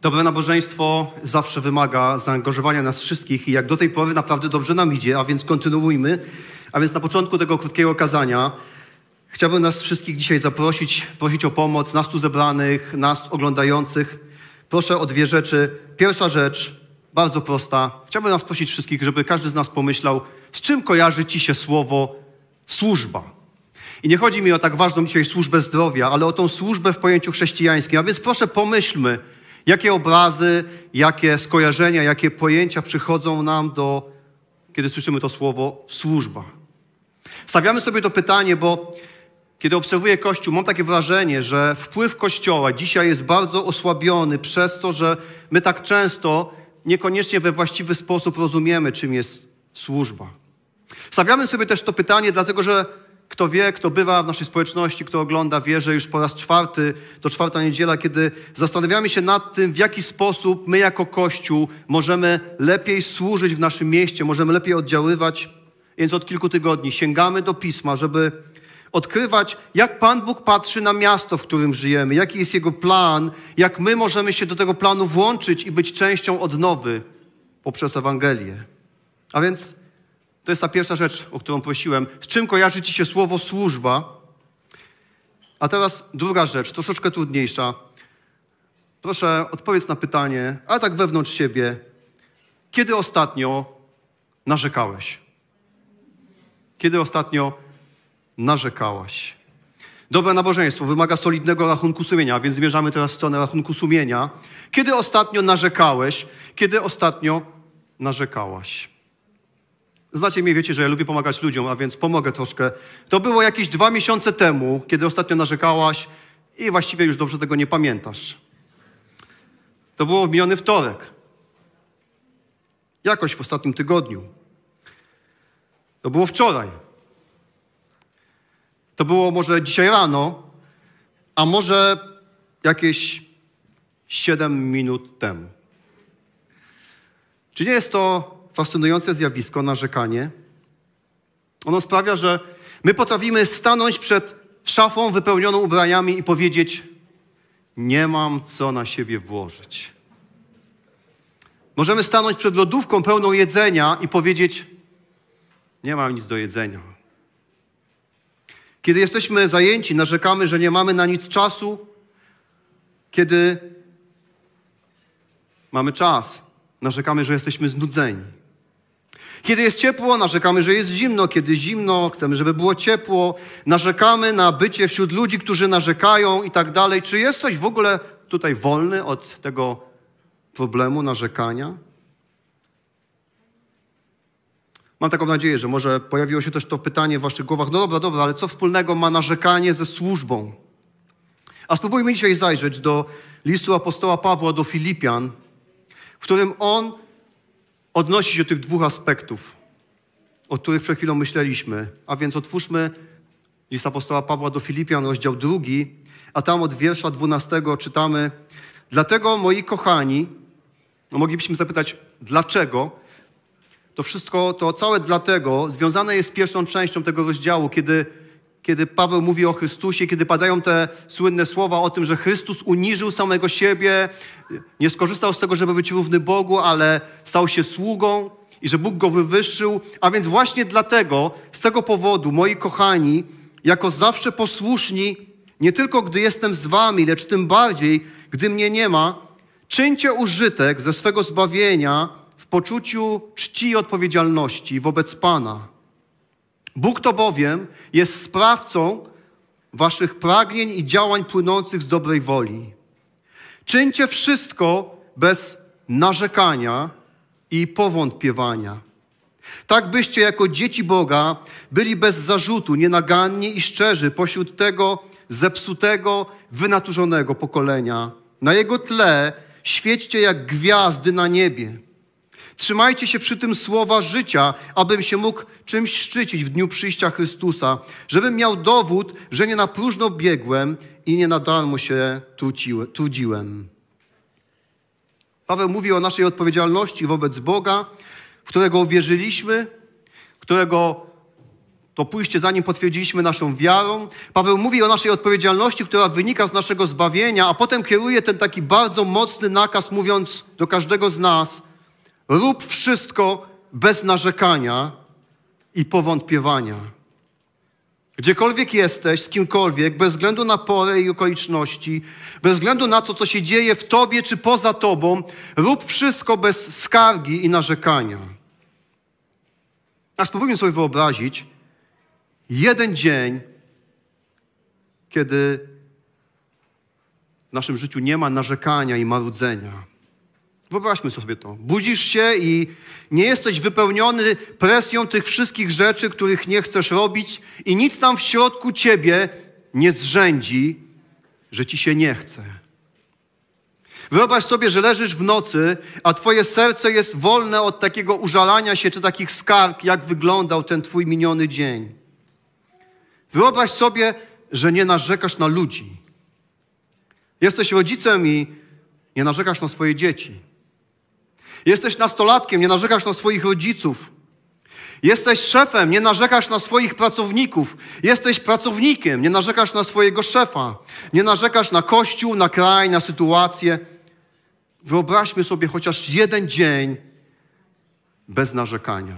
Dobre nabożeństwo zawsze wymaga zaangażowania nas wszystkich i jak do tej pory naprawdę dobrze nam idzie, a więc kontynuujmy. A więc na początku tego krótkiego kazania chciałbym nas wszystkich dzisiaj zaprosić, prosić o pomoc, nas tu zebranych, nas oglądających. Proszę o dwie rzeczy. Pierwsza rzecz, bardzo prosta. Chciałbym nas prosić wszystkich, żeby każdy z nas pomyślał, z czym kojarzy Ci się słowo służba. I nie chodzi mi o tak ważną dzisiaj służbę zdrowia, ale o tą służbę w pojęciu chrześcijańskim. A więc proszę pomyślmy, jakie obrazy, jakie skojarzenia, jakie pojęcia przychodzą nam do, kiedy słyszymy to słowo służba. Stawiamy sobie to pytanie, bo kiedy obserwuję Kościół, mam takie wrażenie, że wpływ Kościoła dzisiaj jest bardzo osłabiony przez to, że my tak często niekoniecznie we właściwy sposób rozumiemy, czym jest służba. Stawiamy sobie też to pytanie, dlatego że kto wie, kto bywa w naszej społeczności, kto ogląda, wie, że już po raz czwarty, to czwarta niedziela, kiedy zastanawiamy się nad tym, w jaki sposób my jako Kościół możemy lepiej służyć w naszym mieście, możemy lepiej oddziaływać. Więc od kilku tygodni sięgamy do Pisma, żeby odkrywać, jak Pan Bóg patrzy na miasto, w którym żyjemy, jaki jest Jego plan, jak my możemy się do tego planu włączyć i być częścią odnowy poprzez Ewangelię. A więc to jest ta pierwsza rzecz, o którą prosiłem. Z czym kojarzy Ci się słowo służba? A teraz druga rzecz, troszeczkę trudniejsza. Proszę, odpowiedz na pytanie, ale tak wewnątrz siebie. Kiedy ostatnio narzekałeś? Kiedy ostatnio narzekałaś? Dobre nabożeństwo wymaga solidnego rachunku sumienia, więc zmierzamy teraz w stronę rachunku sumienia. Kiedy ostatnio narzekałeś? Kiedy ostatnio narzekałaś? Znacie mnie, wiecie, że ja lubię pomagać ludziom, a więc pomogę troszkę. To było jakieś dwa miesiące temu, kiedy ostatnio narzekałaś i właściwie już dobrze tego nie pamiętasz. To było w miniony wtorek. Jakoś w ostatnim tygodniu. To było wczoraj. To było może dzisiaj rano, a może jakieś siedem minut temu. Czy nie jest to fascynujące zjawisko, narzekanie. Ono sprawia, że my potrafimy stanąć przed szafą wypełnioną ubraniami i powiedzieć: Nie mam co na siebie włożyć. Możemy stanąć przed lodówką pełną jedzenia i powiedzieć: Nie mam nic do jedzenia. Kiedy jesteśmy zajęci, narzekamy, że nie mamy na nic czasu. Kiedy mamy czas, narzekamy, że jesteśmy znudzeni. Kiedy jest ciepło, narzekamy, że jest zimno. Kiedy zimno, chcemy, żeby było ciepło. Narzekamy na bycie wśród ludzi, którzy narzekają i tak dalej. Czy jesteś w ogóle tutaj wolny od tego problemu narzekania? Mam taką nadzieję, że może pojawiło się też to pytanie w waszych głowach. No dobra, dobra, ale co wspólnego ma narzekanie ze służbą? A spróbujmy dzisiaj zajrzeć do listu apostoła Pawła do Filipian, w którym on odnosi się do tych dwóch aspektów, o których przed chwilą myśleliśmy. A więc otwórzmy list apostoła Pawła do Filipian, rozdział drugi, a tam od wiersza 12 czytamy Dlatego, moi kochani, no moglibyśmy zapytać, dlaczego? To wszystko, to całe dlatego związane jest z pierwszą częścią tego rozdziału, kiedy kiedy Paweł mówi o Chrystusie, kiedy padają te słynne słowa o tym, że Chrystus uniżył samego siebie, nie skorzystał z tego, żeby być równy Bogu, ale stał się sługą i że Bóg go wywyższył. A więc właśnie dlatego, z tego powodu, moi kochani, jako zawsze posłuszni, nie tylko gdy jestem z wami, lecz tym bardziej, gdy mnie nie ma, czyńcie użytek ze swego zbawienia w poczuciu czci i odpowiedzialności wobec Pana. Bóg to bowiem jest sprawcą waszych pragnień i działań płynących z dobrej woli. Czyńcie wszystko bez narzekania i powątpiewania. Tak byście jako dzieci Boga byli bez zarzutu, nienaganni i szczerzy pośród tego zepsutego, wynaturzonego pokolenia. Na jego tle świećcie jak gwiazdy na niebie Trzymajcie się przy tym słowa życia, abym się mógł czymś szczycić w dniu przyjścia Chrystusa, żebym miał dowód, że nie na próżno biegłem i nie na darmo się trudziłem. Paweł mówi o naszej odpowiedzialności wobec Boga, w którego uwierzyliśmy, którego to pójście za Nim potwierdziliśmy naszą wiarą. Paweł mówi o naszej odpowiedzialności, która wynika z naszego zbawienia, a potem kieruje ten taki bardzo mocny nakaz, mówiąc do każdego z nas: rób wszystko bez narzekania i powątpiewania. Gdziekolwiek jesteś, z kimkolwiek, bez względu na porę i okoliczności, bez względu na to, co się dzieje w tobie czy poza tobą, rób wszystko bez skargi i narzekania. A spróbujmy sobie wyobrazić jeden dzień, kiedy w naszym życiu nie ma narzekania i marudzenia. Wyobraźmy sobie to. Budzisz się i nie jesteś wypełniony presją tych wszystkich rzeczy, których nie chcesz robić, i nic tam w środku ciebie nie zrzędzi, że ci się nie chce. Wyobraź sobie, że leżysz w nocy, a twoje serce jest wolne od takiego użalania się czy takich skarg, jak wyglądał ten twój miniony dzień. Wyobraź sobie, że nie narzekasz na ludzi. Jesteś rodzicem i nie narzekasz na swoje dzieci. Jesteś nastolatkiem, nie narzekasz na swoich rodziców. Jesteś szefem, nie narzekasz na swoich pracowników. Jesteś pracownikiem, nie narzekasz na swojego szefa. Nie narzekasz na kościół, na kraj, na sytuację. Wyobraźmy sobie chociaż jeden dzień bez narzekania.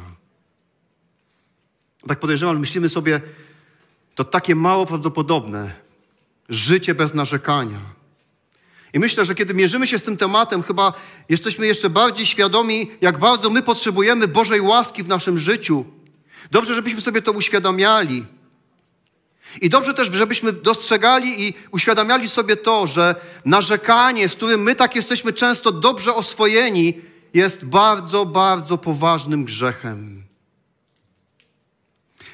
Tak podejrzewam, myślimy sobie, to takie mało prawdopodobne. Życie bez narzekania. I myślę, że kiedy mierzymy się z tym tematem, chyba jesteśmy jeszcze bardziej świadomi, jak bardzo my potrzebujemy Bożej łaski w naszym życiu. Dobrze, żebyśmy sobie to uświadamiali. I dobrze też, żebyśmy dostrzegali i uświadamiali sobie to, że narzekanie, z którym my tak jesteśmy często dobrze oswojeni, jest bardzo, bardzo poważnym grzechem.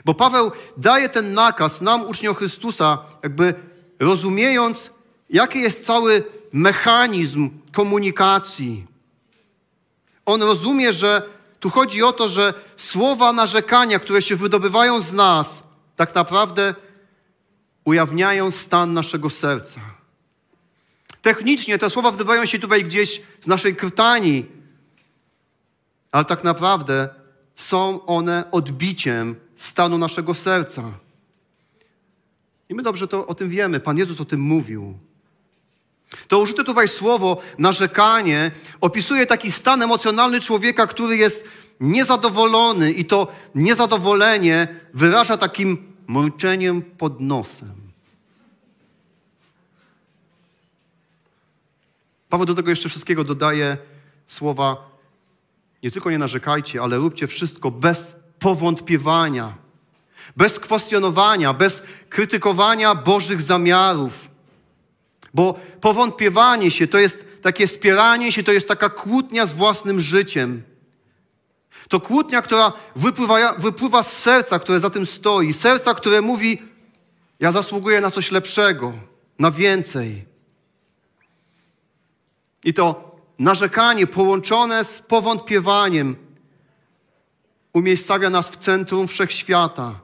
Bo Paweł daje ten nakaz nam, uczniom Chrystusa, jakby rozumiejąc, jaki jest cały mechanizm komunikacji. On rozumie, że tu chodzi o to, że słowa narzekania, które się wydobywają z nas, tak naprawdę ujawniają stan naszego serca. Technicznie te słowa wydobywają się tutaj gdzieś z naszej krtani, ale tak naprawdę są one odbiciem stanu naszego serca. I my dobrze to o tym wiemy. Pan Jezus o tym mówił. To użyte tutaj słowo narzekanie opisuje taki stan emocjonalny człowieka, który jest niezadowolony i to niezadowolenie wyraża takim mruczeniem pod nosem. Paweł do tego jeszcze wszystkiego dodaje słowa nie tylko nie narzekajcie, ale róbcie wszystko bez powątpiewania, bez kwestionowania, bez krytykowania Bożych zamiarów. Bo powątpiewanie się to jest takie spieranie się, to jest taka kłótnia z własnym życiem. To kłótnia, która wypływa, wypływa z serca, które za tym stoi. Serca, które mówi: Ja zasługuję na coś lepszego, na więcej. I to narzekanie połączone z powątpiewaniem umiejscawia nas w centrum wszechświata.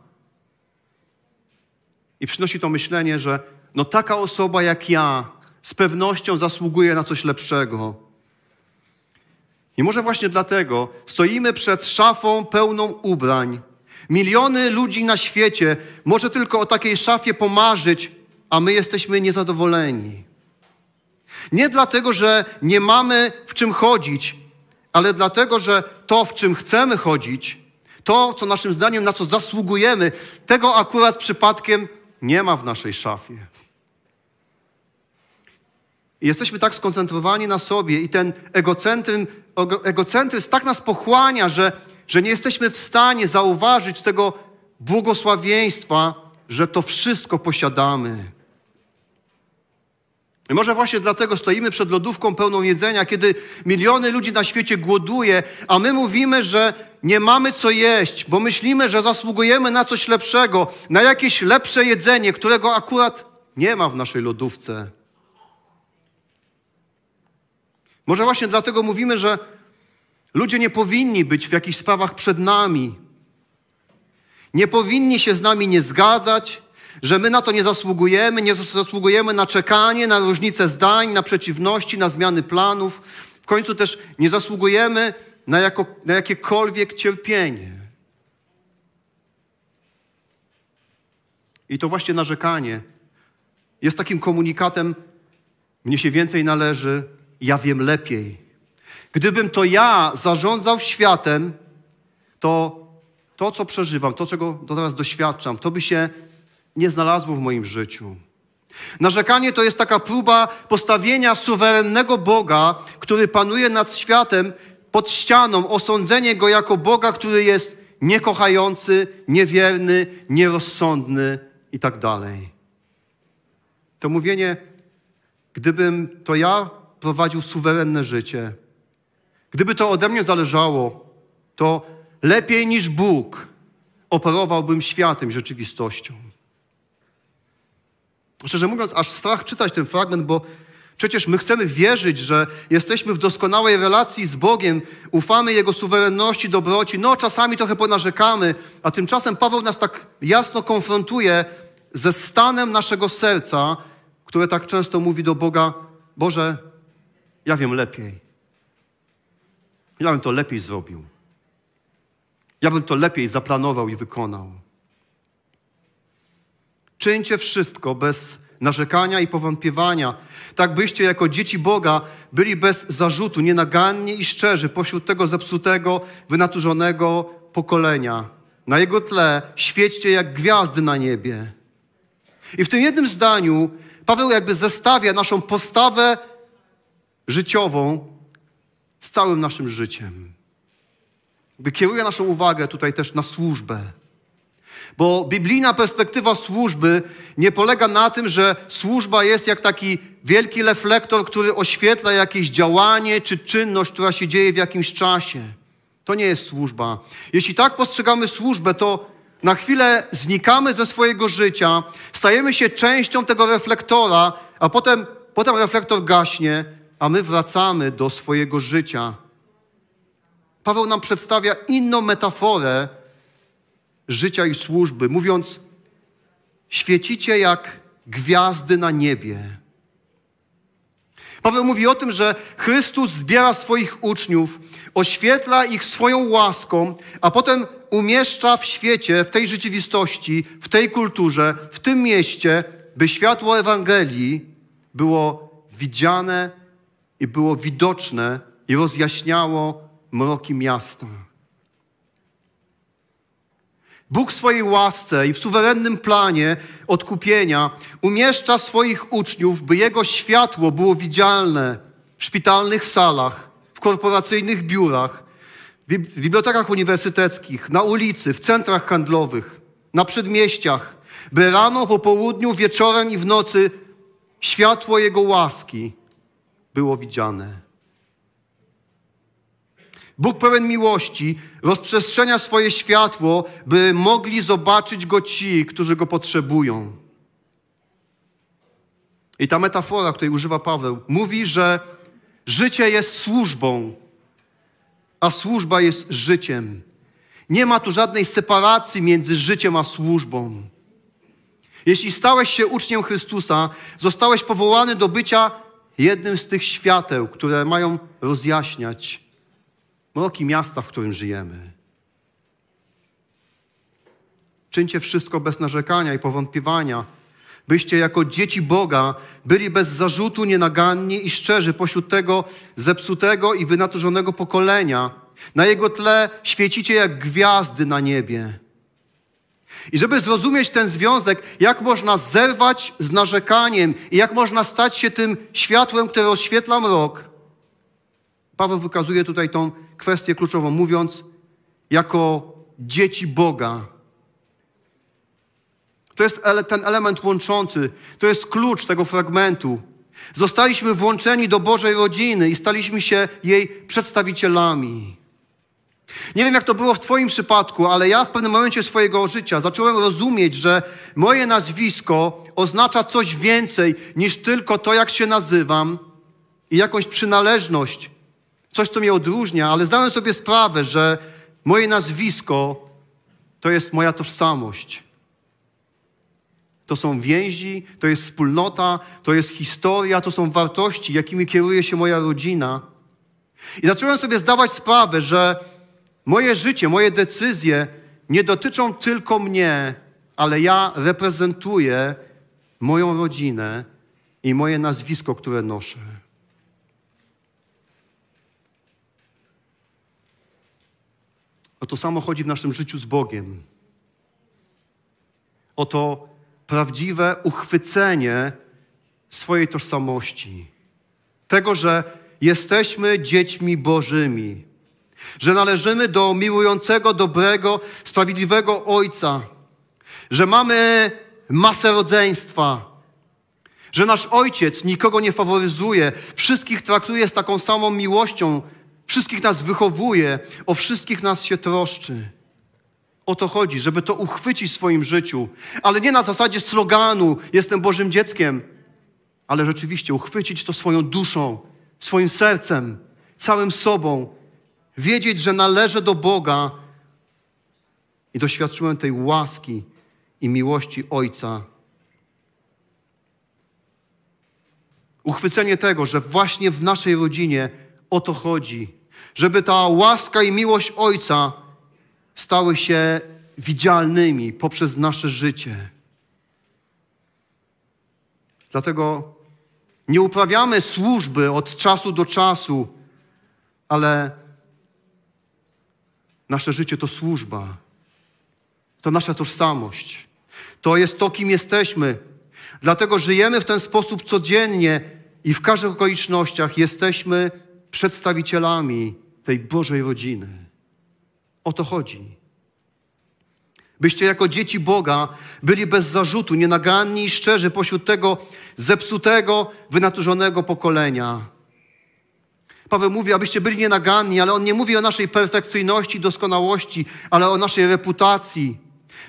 I przynosi to myślenie, że no taka osoba jak ja z pewnością zasługuje na coś lepszego. I może właśnie dlatego stoimy przed szafą pełną ubrań. Miliony ludzi na świecie może tylko o takiej szafie pomarzyć, a my jesteśmy niezadowoleni. Nie dlatego, że nie mamy w czym chodzić, ale dlatego, że to, w czym chcemy chodzić, to, co naszym zdaniem, na co zasługujemy, tego akurat przypadkiem nie ma w naszej szafie. Jesteśmy tak skoncentrowani na sobie i ten egocentryzm, egocentryzm tak nas pochłania, że, że nie jesteśmy w stanie zauważyć tego błogosławieństwa, że to wszystko posiadamy. I może właśnie dlatego stoimy przed lodówką pełną jedzenia, kiedy miliony ludzi na świecie głoduje, a my mówimy, że nie mamy co jeść, bo myślimy, że zasługujemy na coś lepszego, na jakieś lepsze jedzenie, którego akurat nie ma w naszej lodówce. Może właśnie dlatego mówimy, że ludzie nie powinni być w jakichś sprawach przed nami. Nie powinni się z nami nie zgadzać, że my na to nie zasługujemy, nie zasługujemy na czekanie, na różnice zdań, na przeciwności, na zmiany planów. W końcu też nie zasługujemy na, jako, na jakiekolwiek cierpienie. I to właśnie narzekanie jest takim komunikatem: mnie się więcej należy, ja wiem lepiej. Gdybym to ja zarządzał światem, to to, co przeżywam, to, czego do teraz doświadczam, to by się nie znalazło w moim życiu. Narzekanie to jest taka próba postawienia suwerennego Boga, który panuje nad światem, pod ścianą, osądzenie go jako Boga, który jest niekochający, niewierny, nierozsądny i tak dalej. To mówienie, gdybym to ja prowadził suwerenne życie, gdyby to ode mnie zależało, to lepiej niż Bóg operowałbym światem, rzeczywistością. Szczerze mówiąc, aż strach czytać ten fragment, bo przecież my chcemy wierzyć, że jesteśmy w doskonałej relacji z Bogiem, ufamy Jego suwerenności, dobroci. No, czasami trochę ponarzekamy, a tymczasem Paweł nas tak jasno konfrontuje ze stanem naszego serca, które tak często mówi do Boga: Boże, ja wiem lepiej. Ja bym to lepiej zrobił. Ja bym to lepiej zaplanował i wykonał. Czyńcie wszystko bez narzekania i powątpiewania, tak byście jako dzieci Boga byli bez zarzutu, nienaganni i szczerzy pośród tego zepsutego, wynaturzonego pokolenia. Na jego tle świećcie jak gwiazdy na niebie. I w tym jednym zdaniu Paweł jakby zestawia naszą postawę życiową z całym naszym życiem. By kieruje naszą uwagę tutaj też na służbę. Bo biblijna perspektywa służby nie polega na tym, że służba jest jak taki wielki reflektor, który oświetla jakieś działanie czy czynność, która się dzieje w jakimś czasie. To nie jest służba. Jeśli tak postrzegamy służbę, to na chwilę znikamy ze swojego życia, stajemy się częścią tego reflektora, a potem, potem reflektor gaśnie, a my wracamy do swojego życia. Paweł nam przedstawia inną metaforę życia i służby, mówiąc: Świecicie jak gwiazdy na niebie. Paweł mówi o tym, że Chrystus zbiera swoich uczniów, oświetla ich swoją łaską, a potem umieszcza w świecie, w tej rzeczywistości, w tej kulturze, w tym mieście, by światło Ewangelii było widziane i było widoczne i rozjaśniało mroki miasta. Bóg w swojej łasce i w suwerennym planie odkupienia umieszcza swoich uczniów, by Jego światło było widzialne w szpitalnych salach, w korporacyjnych biurach, w bibliotekach uniwersyteckich, na ulicy, w centrach handlowych, na przedmieściach, by rano, po południu, wieczorem i w nocy światło Jego łaski było widziane. Bóg pełen miłości rozprzestrzenia swoje światło, by mogli zobaczyć Go ci, którzy Go potrzebują. I ta metafora, której używa Paweł, mówi, że życie jest służbą, a służba jest życiem. Nie ma tu żadnej separacji między życiem a służbą. Jeśli stałeś się uczniem Chrystusa, zostałeś powołany do bycia jednym z tych świateł, które mają rozjaśniać mroki miasta, w którym żyjemy. Czyńcie wszystko bez narzekania i powątpiewania, byście jako dzieci Boga byli bez zarzutu, nienaganni i szczerzy pośród tego zepsutego i wynaturzonego pokolenia. Na jego tle świecicie jak gwiazdy na niebie. I żeby zrozumieć ten związek, jak można zerwać z narzekaniem i jak można stać się tym światłem, które oświetla mrok, Paweł wykazuje tutaj tą kwestię kluczową, mówiąc jako dzieci Boga. To jest ten element łączący, to jest klucz tego fragmentu. Zostaliśmy włączeni do Bożej rodziny i staliśmy się jej przedstawicielami. Nie wiem, jak to było w Twoim przypadku, ale ja w pewnym momencie swojego życia zacząłem rozumieć, że moje nazwisko oznacza coś więcej niż tylko to, jak się nazywam i jakąś przynależność coś, co mnie odróżnia, ale zdałem sobie sprawę, że moje nazwisko to jest moja tożsamość. To są więzi, to jest wspólnota, to jest historia, to są wartości, jakimi kieruje się moja rodzina. I zacząłem sobie zdawać sprawę, że moje życie, moje decyzje nie dotyczą tylko mnie, ale ja reprezentuję moją rodzinę i moje nazwisko, które noszę. O to samo chodzi w naszym życiu z Bogiem. O to prawdziwe uchwycenie swojej tożsamości. Tego, że jesteśmy dziećmi Bożymi, że należymy do miłującego, dobrego, sprawiedliwego Ojca, że mamy masę rodzeństwa, że nasz Ojciec nikogo nie faworyzuje, wszystkich traktuje z taką samą miłością, wszystkich nas wychowuje, o wszystkich nas się troszczy. O to chodzi, żeby to uchwycić w swoim życiu, ale nie na zasadzie sloganu jestem Bożym dzieckiem, ale rzeczywiście uchwycić to swoją duszą, swoim sercem, całym sobą, wiedzieć, że należę do Boga i doświadczyłem tej łaski i miłości Ojca. Uchwycenie tego, że właśnie w naszej rodzinie o to chodzi, żeby ta łaska i miłość Ojca stały się widzialnymi poprzez nasze życie. Dlatego nie uprawiamy służby od czasu do czasu, ale nasze życie to służba. To nasza tożsamość. To jest to, kim jesteśmy. Dlatego żyjemy w ten sposób codziennie i w każdych okolicznościach jesteśmy przedstawicielami tej Bożej rodziny. O to chodzi. Byście jako dzieci Boga byli bez zarzutu, nienaganni i szczerzy pośród tego zepsutego, wynaturzonego pokolenia. Paweł mówi, abyście byli nienaganni, ale on nie mówi o naszej perfekcyjności, doskonałości, ale o naszej reputacji,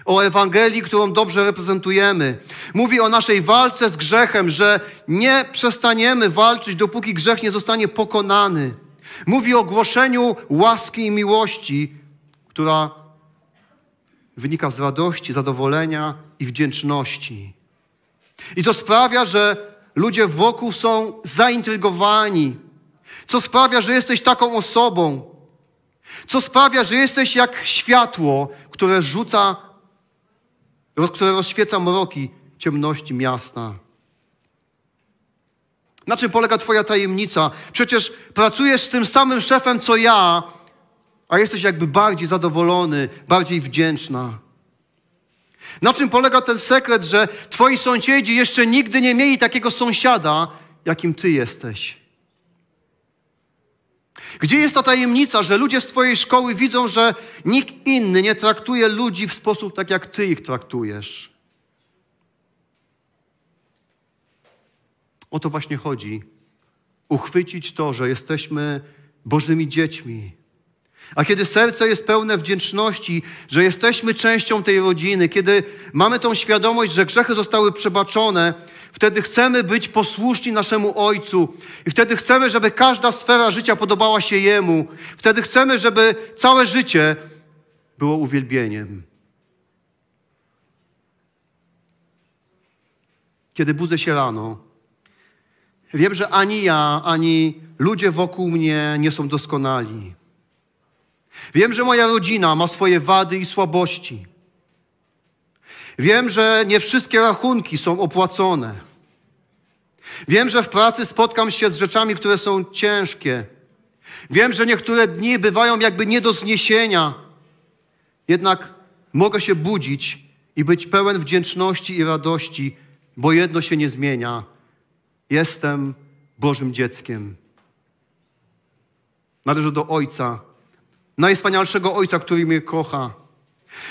o Ewangelii, którą dobrze reprezentujemy. Mówi o naszej walce z grzechem, że nie przestaniemy walczyć, dopóki grzech nie zostanie pokonany. Mówi o głoszeniu łaski i miłości, która wynika z radości, zadowolenia i wdzięczności. I to sprawia, że ludzie wokół są zaintrygowani, co sprawia, że jesteś taką osobą, co sprawia, że jesteś jak światło, które rzuca, które rozświeca mroki ciemności miasta. Na czym polega Twoja tajemnica? Przecież pracujesz z tym samym szefem, co ja, a jesteś jakby bardziej zadowolony, bardziej wdzięczna. Na czym polega ten sekret, że Twoi sąsiedzi jeszcze nigdy nie mieli takiego sąsiada, jakim Ty jesteś? Gdzie jest ta tajemnica, że ludzie z Twojej szkoły widzą, że nikt inny nie traktuje ludzi w sposób tak, jak Ty ich traktujesz? O to właśnie chodzi. Uchwycić to, że jesteśmy Bożymi dziećmi. A kiedy serce jest pełne wdzięczności, że jesteśmy częścią tej rodziny, kiedy mamy tą świadomość, że grzechy zostały przebaczone, wtedy chcemy być posłuszni naszemu Ojcu i wtedy chcemy, żeby każda sfera życia podobała się Jemu. Wtedy chcemy, żeby całe życie było uwielbieniem. Kiedy budzę się rano, wiem, że ani ja, ani ludzie wokół mnie nie są doskonali. Wiem, że moja rodzina ma swoje wady i słabości. Wiem, że nie wszystkie rachunki są opłacone. Wiem, że w pracy spotkam się z rzeczami, które są ciężkie. Wiem, że niektóre dni bywają jakby nie do zniesienia. Jednak mogę się budzić i być pełen wdzięczności i radości, bo jedno się nie zmienia. Jestem Bożym dzieckiem. Należę do Ojca, najwspanialszego Ojca, który mnie kocha.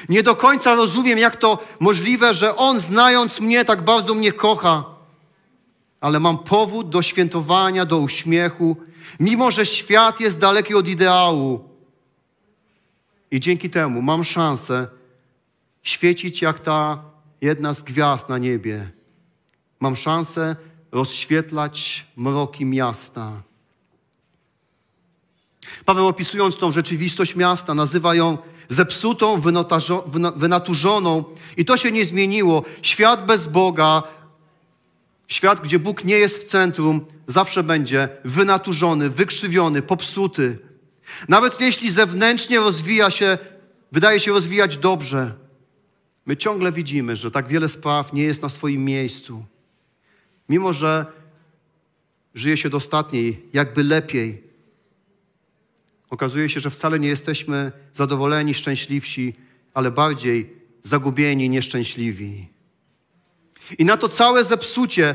Nie do końca rozumiem, jak to możliwe, że On, znając mnie, tak bardzo mnie kocha. Ale mam powód do świętowania, do uśmiechu, mimo że świat jest daleki od ideału. I dzięki temu mam szansę świecić jak ta jedna z gwiazd na niebie. Mam szansę rozświetlać mroki miasta. Paweł opisując tą rzeczywistość miasta, nazywa ją zepsutą, wynaturzoną i to się nie zmieniło. Świat bez Boga, świat, gdzie Bóg nie jest w centrum, zawsze będzie wynaturzony, wykrzywiony, popsuty. Nawet jeśli zewnętrznie rozwija się, wydaje się rozwijać dobrze, My ciągle widzimy, że tak wiele spraw nie jest na swoim miejscu. Mimo, że żyje się dostatniej, jakby lepiej, okazuje się, że wcale nie jesteśmy zadowoleni, szczęśliwsi, ale bardziej zagubieni, nieszczęśliwi. I na to całe zepsucie,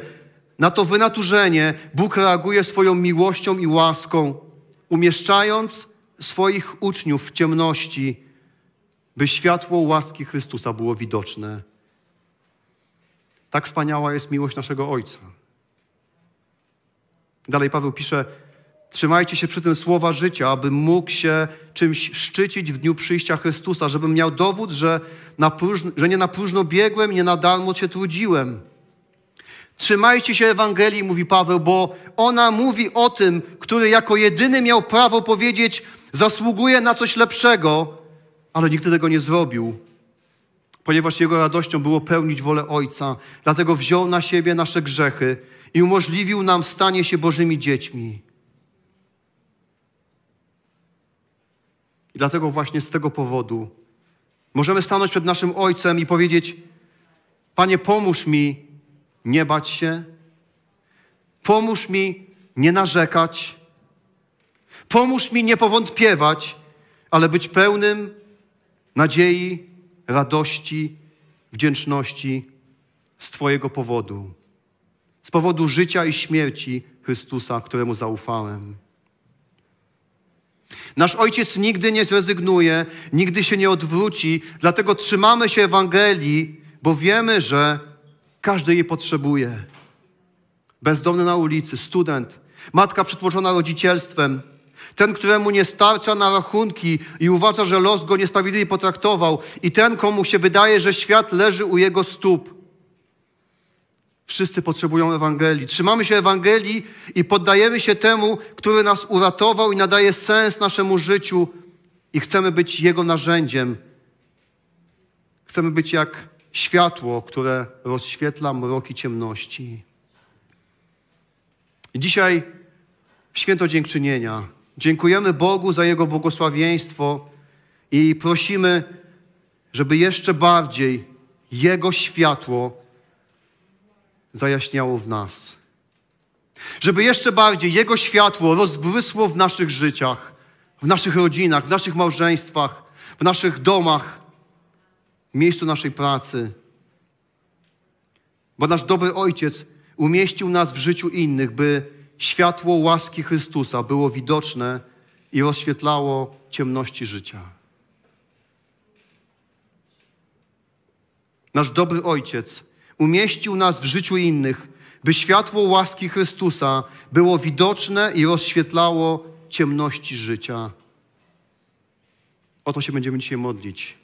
na to wynaturzenie Bóg reaguje swoją miłością i łaską, umieszczając swoich uczniów w ciemności, by światło łaski Chrystusa było widoczne. Tak wspaniała jest miłość naszego Ojca. Dalej Paweł pisze: Trzymajcie się przy tym słowa życia, aby mógł się czymś szczycić w dniu przyjścia Chrystusa, żebym miał dowód, że, na próżno, że nie na próżno biegłem, nie na darmo się trudziłem. Trzymajcie się Ewangelii, mówi Paweł, bo ona mówi o tym, który jako jedyny miał prawo powiedzieć, zasługuje na coś lepszego, ale nigdy tego nie zrobił, ponieważ jego radością było pełnić wolę Ojca. Dlatego wziął na siebie nasze grzechy i umożliwił nam stanie się Bożymi dziećmi. Dlatego właśnie z tego powodu możemy stanąć przed naszym Ojcem i powiedzieć: Panie, pomóż mi nie bać się, pomóż mi nie narzekać, pomóż mi nie powątpiewać, ale być pełnym nadziei, radości, wdzięczności z Twojego powodu, z powodu życia i śmierci Chrystusa, któremu zaufałem. Nasz Ojciec nigdy nie zrezygnuje, nigdy się nie odwróci, dlatego trzymamy się Ewangelii, bo wiemy, że każdy jej potrzebuje. Bezdomny na ulicy, student, matka przytłoczona rodzicielstwem, ten, któremu nie starcza na rachunki i uważa, że los go niesprawiedliwie potraktował, i ten, komu się wydaje, że świat leży u jego stóp. Wszyscy potrzebują Ewangelii. Trzymamy się Ewangelii i poddajemy się temu, który nas uratował i nadaje sens naszemu życiu, i chcemy być Jego narzędziem. Chcemy być jak światło, które rozświetla mroki ciemności. I dzisiaj w święto dziękczynienia dziękujemy Bogu za Jego błogosławieństwo i prosimy, żeby jeszcze bardziej Jego światło zajaśniało w nas. Żeby jeszcze bardziej Jego światło rozbłysło w naszych życiach, w naszych rodzinach, w naszych małżeństwach, w naszych domach, w miejscu naszej pracy. Bo nasz dobry Ojciec umieścił nas w życiu innych, by światło łaski Chrystusa było widoczne i rozświetlało ciemności życia. Nasz dobry Ojciec umieścił nas w życiu innych, by światło łaski Chrystusa było widoczne i rozświetlało ciemności życia. O to się będziemy dzisiaj modlić.